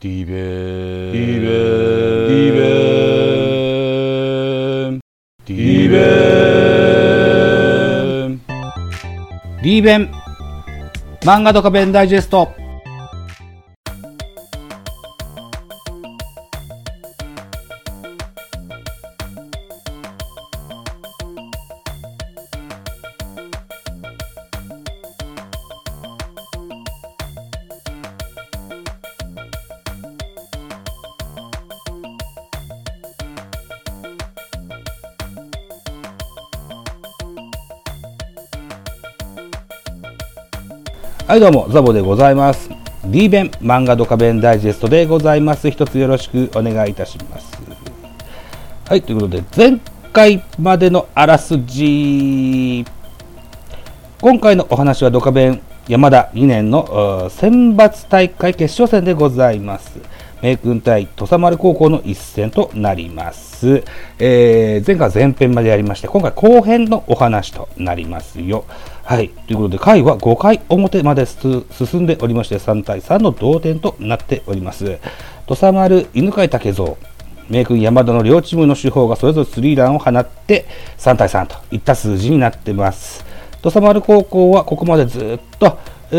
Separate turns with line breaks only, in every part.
ディベ
ディベ
ディベディベ
リーベン漫画ドカベンダイジェストはいどうもザボでございます。D 弁漫画ドカベンダイジェストでございます。一つよろしくお願いいたします。はいということで前回までのあらすじ。今回のお話はドカベン山田2年の選抜大会決勝戦でございます。名君対土佐丸高校の一戦となります、えー前回前編までやりまして今回後編のお話となりますよ。はい。ということで回は5回表まで進んでおりまして3対3の同点となっております。土佐丸犬飼武蔵名君山田の両チームの主砲がそれぞれスリーランを放って3対3といった数字になってます。土佐丸高校はここまでずっと、え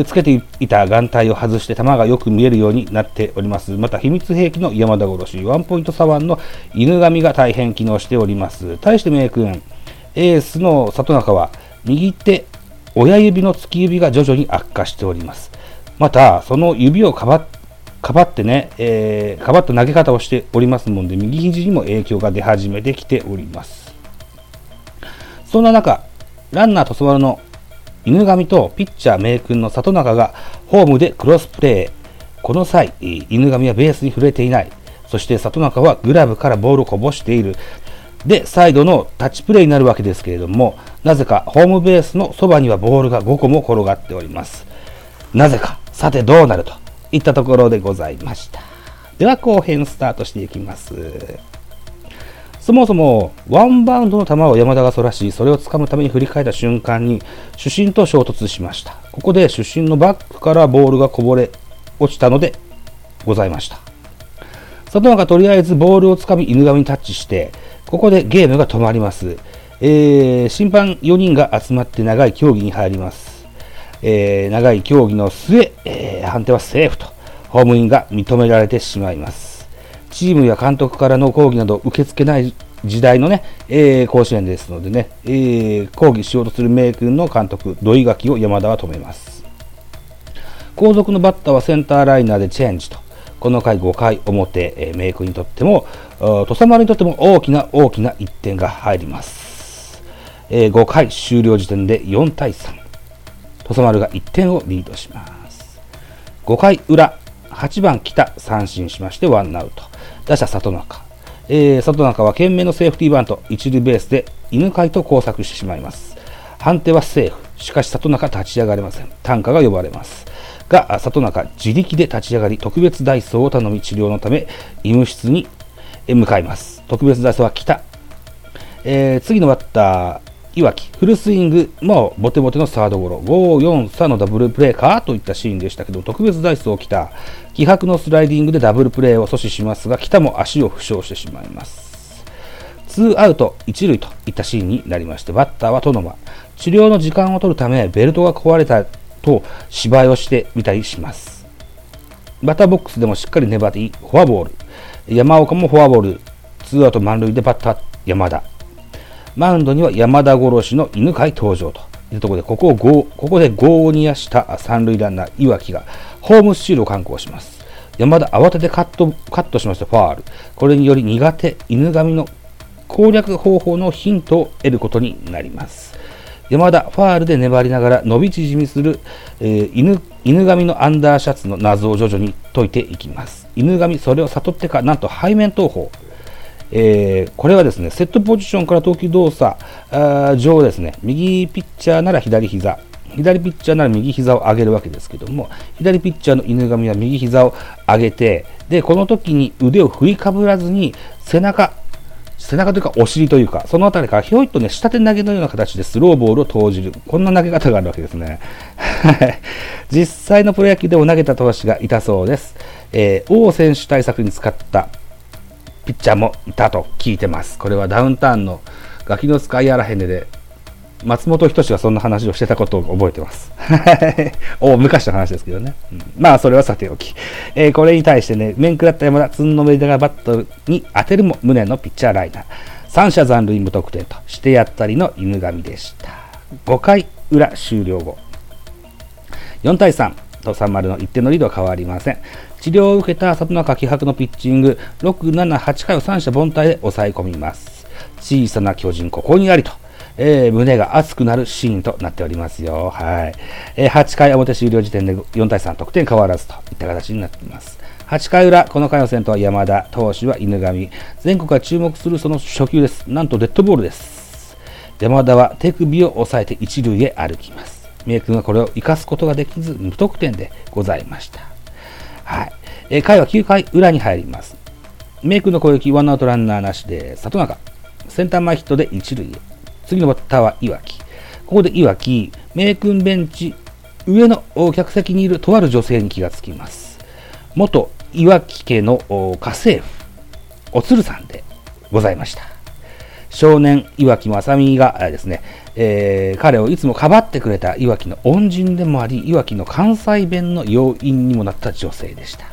ーつけていた眼帯を外して球がよく見えるようになっております。また秘密兵器の山田殺しワンポイント左腕の犬神が大変機能しております。対して名君エースの里中は右手親指の突き指が徐々に悪化しております。またその指をかばってね、えーかばった投げ方をしておりますので、右肘にも影響が出始めてきております。そんな中、ランナーとそわるの犬神とピッチャー名君の里中がホームでクロスプレー。この際、犬神はベースに触れていない。そして里中はグラブからボールをこぼしている。で、サイドのタッチプレーになるわけですけれども、なぜかホームベースのそばにはボールが5個も転がっております。なぜか、さてどうなるといったところでございました。では後編スタートしていきます。そもそもワンバウンドの球を山田がそらし、それを掴むために振り返った瞬間に主審と衝突しました。ここで主審のバックからボールがこぼれ落ちたのでございました。佐藤がとりあえずボールをつかみ犬神にタッチして、ここでゲームが止まります。えー審判4人が集まって長い競技に入ります。えー長い競技の末、えー判定はセーフと、ホームインが認められてしまいます。チームや監督からの抗議など受け付けない時代のね、えー甲子園ですのでね、えー抗議しようとする名君の監督、土井垣を山田は止めます。後続のバッターはセンターライナーでチェンジと、この回5回表、えー、メイクにとっても、土佐丸にとっても大きな大きな1点が入ります。えー5回終了時点で4対3。土佐丸が1点をリードします。5回裏、8番北三振しましてワンアウト。打者里中。えー里中は懸命のセーフティーバント、一塁ベースで犬飼と交錯してしまいます。判定はセーフ。しかし里中立ち上がれません。単価が呼ばれます。が、里中自力で立ち上がり、特別ダイソーを頼み治療のため、医務室に向かいます。特別ダイソーは北。えー次のバッター、岩木、フルスイングもうボテボテのサードゴロ、5、4、3のダブルプレーかといったシーンでしたけど、特別ダイスを来た、気迫のスライディングでダブルプレーを阻止しますが、北も足を負傷してしまいます。ツーアウト、一塁といったシーンになりまして、バッターは殿馬。治療の時間を取るため、ベルトが壊れたと芝居をしてみたりします。バッターボックスでもしっかり粘り、フォアボール。山岡もフォアボール。ツーアウト満塁でバッター山田。マウンドには山田殺しの犬飼登場というところで、ここをゴーここでゴーにやした三塁ランナー岩鬼がホームスチールを敢行します。山田慌ててカットカットしましてファール。これにより苦手犬神の攻略方法のヒントを得ることになります。山田、ファールで粘りながら伸び縮みする、えー犬犬神のアンダーシャツの謎を徐々に解いていきます。犬神、それを悟ってか、なんと背面投法。えーこれはですね、セットポジションから投球動作上ですね、右ピッチャーなら左膝、左ピッチャーなら右膝を上げるわけですけども、左ピッチャーの犬神は右膝を上げて、で、この時に腕を振りかぶらずに背中、背中というかお尻というか、そのあたりからひょいっとね、下手投げのような形でスローボールを投じる。こんな投げ方があるわけですね。実際のプロ野球でも投げた投手がいたそうです。えー、王選手対策に使ったピッチャーもいたと聞いてます。これはダウンタウンのガキの使いあらへんでで、松本人志がそんな話をしてたことを覚えてます。お昔の話ですけどね。うん、まあ、それはさておき。えー、これに対してね、面食らった山田、つんのめがバットに当てるも無念のピッチャーライナー。三者残塁無得点としてやったりの犬神でした。5回裏終了後。4対3と3丸の1点のリードは変わりません。治療を受けた里中気迫のピッチング、6、7、8回を三者凡退で抑え込みます。小さな巨人、ここにありと。えー、胸が熱くなるシーンとなっておりますよ。はい。えー、8回表終了時点で4対3得点変わらずといった形になっています。8回裏、この回の先頭は山田、投手は犬神。全国が注目するその初球です。なんとデッドボールです。山田は手首を押さえて一塁へ歩きます。三重君はこれを生かすことができず無得点でございました。はい。えー、回は9回裏に入ります。メイクの攻撃、ワンアウトランナーなしで、里中、センター前ヒットで一塁へ。次のバッターは岩木。ここで岩木、メイ君ベンチ、上の客席にいるとある女性に気がつきます。元岩木家の家政婦、おつるさんでございました。少年岩木正美がですね、えー、彼をいつもかばってくれたいわきの恩人でもあり、いわきの関西弁の要因にもなった女性でした。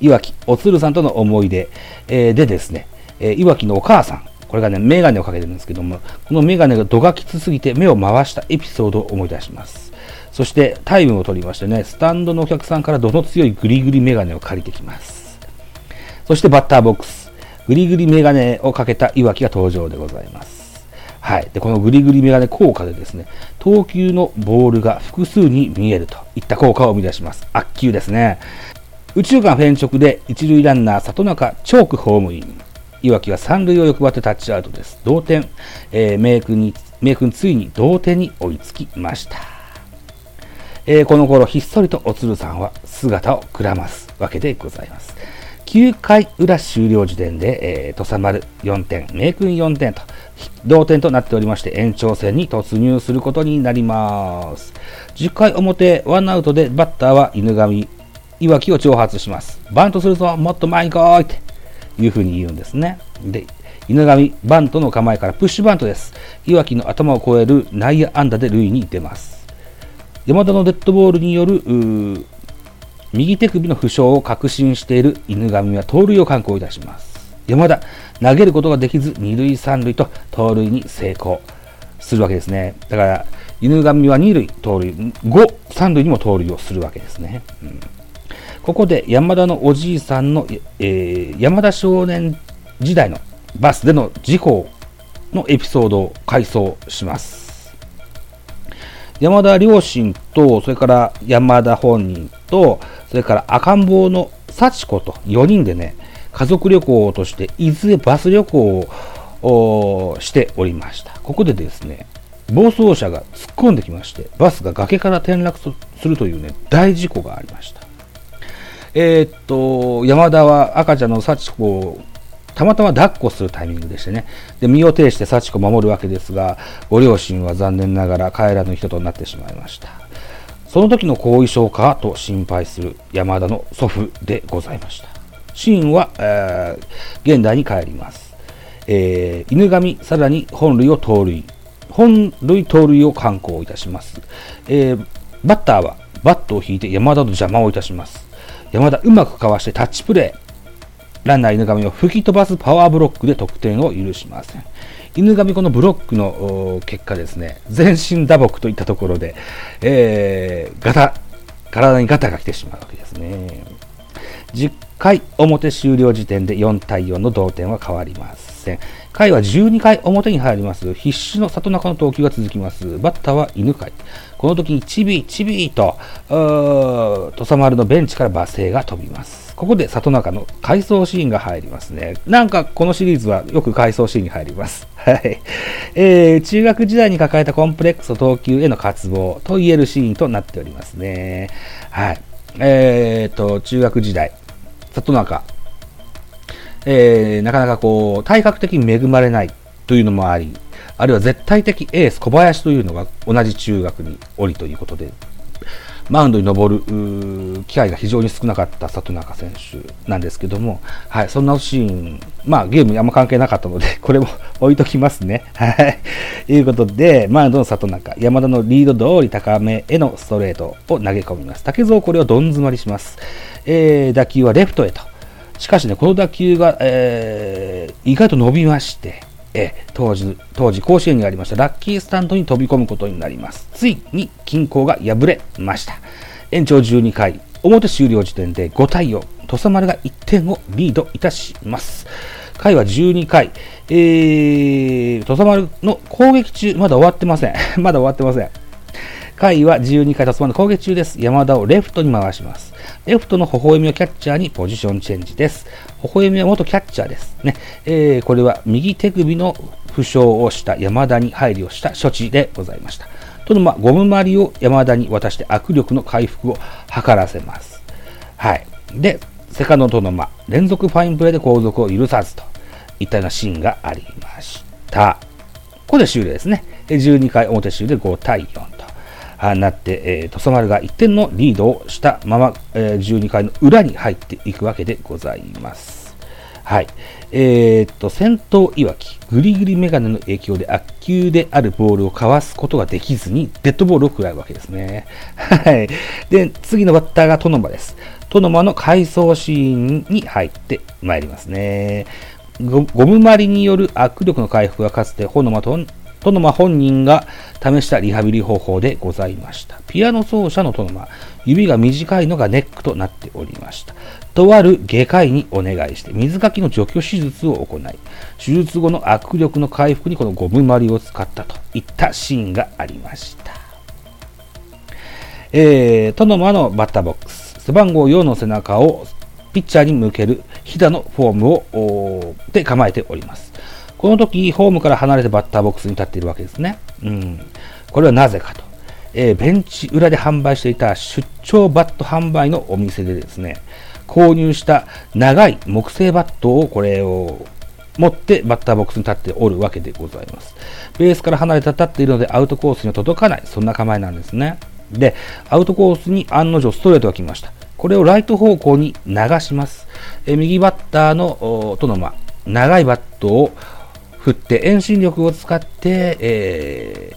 いわき、おつるさんとの思い出、えー、でですね、えー、いわきのお母さん、これがね、メガネをかけてるんですけども、このメガネが度がきつすぎて目を回したエピソードを思い出します。そしてタイムを取りましてね、スタンドのお客さんから度の強いグリグリメガネを借りてきます。そしてバッターボックス、グリグリメガネをかけたいわきが登場でございます。はい。で、このグリグリメガネ効果でですね、投球のボールが複数に見えるといった効果を生み出します。悪球ですね。宇宙間変直で一塁ランナー里中チョークホームイン。いわきは三塁を欲張ってタッチアウトです。同点。えー、名君に、名君ついに同点に追いつきました。えー、この頃ひっそりとおつるさんは姿をくらますわけでございます。9回裏終了時点で、えー、土佐丸4点、名君4点と、同点となっておりまして、延長戦に突入することになります。10回表、ワンアウトでバッターは犬神、いわきを挑発します。バントするぞ、もっと前に来いっていうふうに言うんですね。で、犬神、バントの構えからプッシュバントです。いわきの頭を越える内野安打で塁に出ます。山田のデッドボールによる右手首の負傷を確信している犬神は盗塁を敢行いたします。山田、投げることができず、二塁三塁と盗塁に成功するわけですね。だから、犬神は二塁、盗塁、5、三塁にも盗塁をするわけですね。うん、ここで山田のおじいさんの、えー、山田少年時代のバスでの事故のエピソードを回想します。山田両親と、それから山田本人と、それから赤ん坊の幸子と4人でね、家族旅行として伊豆へバス旅行をしておりました。ここでですね、暴走車が突っ込んできまして、バスが崖から転落するというね、大事故がありました。えー、っと、山田は赤ちゃんの幸子をたまたま抱っこするタイミングでしてね、で身を挺して幸子を守るわけですが、ご両親は残念ながら帰らぬ人となってしまいました。その時の後遺症かと心配する山田の祖父でございました。シーンは、えー、現代に帰ります。えー、犬神、さらに本塁を盗塁。本塁盗塁を敢行いたします。えー、バッターはバットを引いて山田の邪魔をいたします。山田うまくかわしてタッチプレー。ランナー犬神を吹き飛ばすパワーブロックで得点を許しません。犬神このブロックの結果ですね、全身打撲といったところで、えー、ガタ、体にガタが来てしまうわけですね。10回表終了時点で4対4の同点は変わりません。回は12回表に入ります。必死の里中の投球が続きます。バッターは犬飼。この時にチビチビと、土佐丸のベンチから罵声が飛びます。ここで里中の回想シーンが入りますね。なんかこのシリーズはよく回想シーンに入ります。はい。えー、中学時代に抱えたコンプレックスと投球への渇望と言えるシーンとなっておりますね。はい。えーと、中学時代、里中、えー、なかなかこう、体格的に恵まれないというのもあり、あるいは絶対的エース小林というのが同じ中学におりということで、マウンドに登る機会が非常に少なかった里中選手なんですけども、はい、そんなシーン、まあゲームにあんま関係なかったので、これも置いときますね。はい。ということで、マウンドの里中、山田のリード通り高めへのストレートを投げ込みます。竹蔵これをどん詰まりします。えー、打球はレフトへと。しかしね、この打球が、えー、意外と伸びまして、え当時、当時甲子園にありましたラッキースタンドに飛び込むことになります。ついに均衡が破れました。延長12回、表終了時点で5対4、土佐丸が1点をリードいたします。回は12回、えー、土佐丸の攻撃中、まだ終わってません。まだ終わってません。回は12回、土佐丸の攻撃中です。山田をレフトに回します。レフトの微笑みをキャッチャーにポジションチェンジです。微笑みは元キャッチャーですね。えー、これは右手首の負傷をした山田に配慮した処置でございました。とのま、ゴムまりを山田に渡して握力の回復を図らせます。はい。で、セカンドとの間、連続ファインプレーで後続を許さずといったようなシーンがありました。ここで終了ですね。12回表終で5対4。なって、えー、土佐丸が1点のリードをしたまま、えー、12回の裏に入っていくわけでございます。はい。えー、と、先頭いわき、グリグリメガネの影響で悪球であるボールをかわすことができずに、デッドボールを食らうわけですね。はい。で、次のバッターがトノマです。トノマの回想シーンに入ってまいりますね。ゴムまりによる握力の回復がかつてホノマとトノマ本人が試したリハビリ方法でございました。ピアノ奏者のトノマ、指が短いのがネックとなっておりました。とある外科医にお願いして水かきの除去手術を行い、手術後の握力の回復にこのゴムまりを使ったといったシーンがありました。えー、トノマのバッターボックス、背番号4の背中をピッチャーに向けるひだのフォームをで構えております。この時、ホームから離れてバッターボックスに立っているわけですね。うん。これはなぜかと。えー、ベンチ裏で販売していた出張バット販売のお店でですね、購入した長い木製バットをこれを持ってバッターボックスに立っておるわけでございます。ベースから離れて立っているのでアウトコースには届かない、そんな構えなんですね。で、アウトコースに案の定ストレートが来ました。これをライト方向に流します。え右バッターのとのま長いバットを振って遠心力を使って、え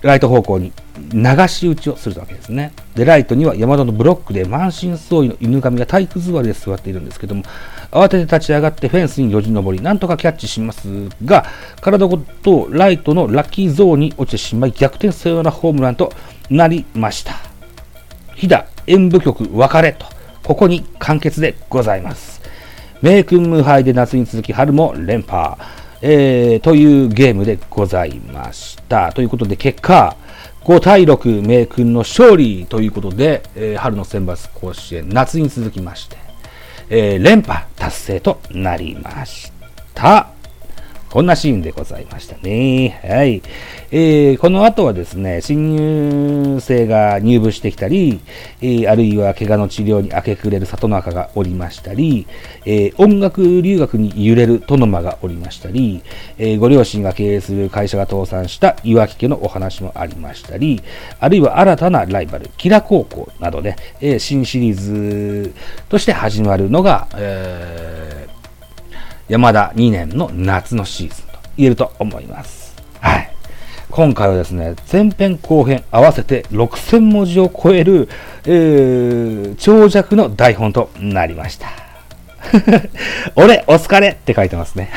ー、ライト方向に流し打ちをするわけですね。で、ライトには山田のブロックで満身創痍の犬神が体育座りで座っているんですけども、慌てて立ち上がってフェンスによじ登り、なんとかキャッチしますが、体ごとライトのラッキーゾーンに落ちてしまい、逆転サヨナラホームランとなりました。飛騨演舞曲別れと、ここに完結でございます。名君無敗で夏に続き春も連覇。えー、というゲームでございました。ということで、結果、5対6、名君の勝利ということで、えー、春の選抜甲子園、夏に続きまして、えー、連覇達成となりました。こんなシーンでございましたね。はい。えー、この後はですね、新入生が入部してきたり、えー、あるいは怪我の治療に明け暮れる里中がおりましたり、えー、音楽留学に揺れる殿間がおりましたり、えご両親が経営する会社が倒産した岩木家のお話もありましたり、あるいは新たなライバル、キラ高校などで、え新シリーズとして始まるのが、えー山田2年の夏のシーズンと言えると思います。はい。今回はですね、前編後編合わせて6000文字を超える、えー、長尺の台本となりました。俺、お疲れって書いてますね。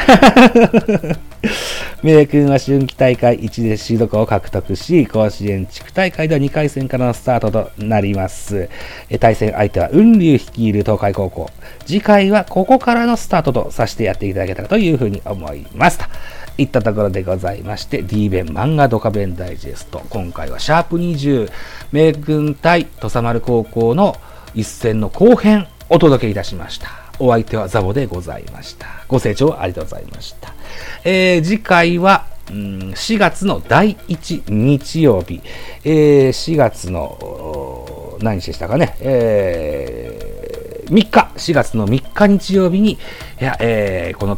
名君は春季大会1でシード校を獲得し、甲子園地区大会では2回戦からのスタートとなります。え対戦相手は雲龍率いる東海高校。次回はここからのスタートとさせてやっていただけたらというふうに思います。といったところでございまして、D 弁漫画ドカ弁ダイジェスト。今回はシャープ20、名君対土佐丸高校の一戦の後編お届けいたしました。お相手はザボでございました。ご清聴ありがとうございました。えー、次回は、うん、4月の第1日曜日、えー、4月の何日でしたかね、えー、3日、4月の3日日曜日に、いやえー、この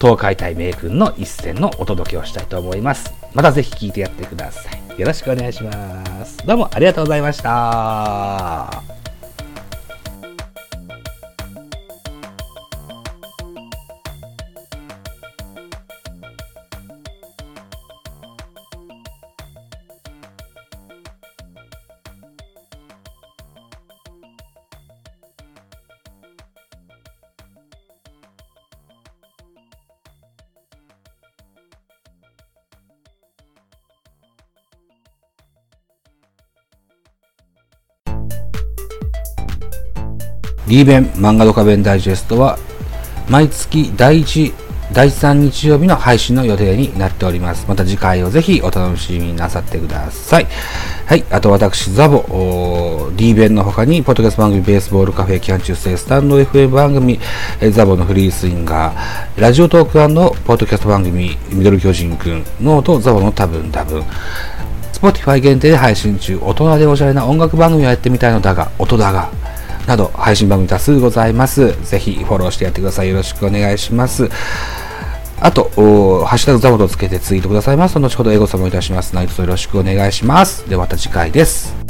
東海大名君の一戦のお届けをしたいと思います。またぜひ聞いてやってください。よろしくお願いします。どうもありがとうございました。D 弁漫画ドカ弁ダイジェストは毎月第1第3日曜日の配信の予定になっております。また次回をぜひお楽しみなさってください。はい。あと私、ザボ、ー D 弁の他に、ポッドキャスト番組ベースボールカフェキャン中世スタンド FM 番組、ザボのフリースインガー、ラジオトークポッドキャスト番組、ミドル巨人くん、ノートザボの多分多分、Spotify 限定で配信中、大人でおしゃれな音楽番組をやってみたいのだが、音だが、など配信番組多数ございます。ぜひフォローしてやってください。よろしくお願いします。あと、ハッシュタグザボとつけてツイートくださいます、後ほどエゴサもいたします。何卒よろしくお願いします。ではまた次回です。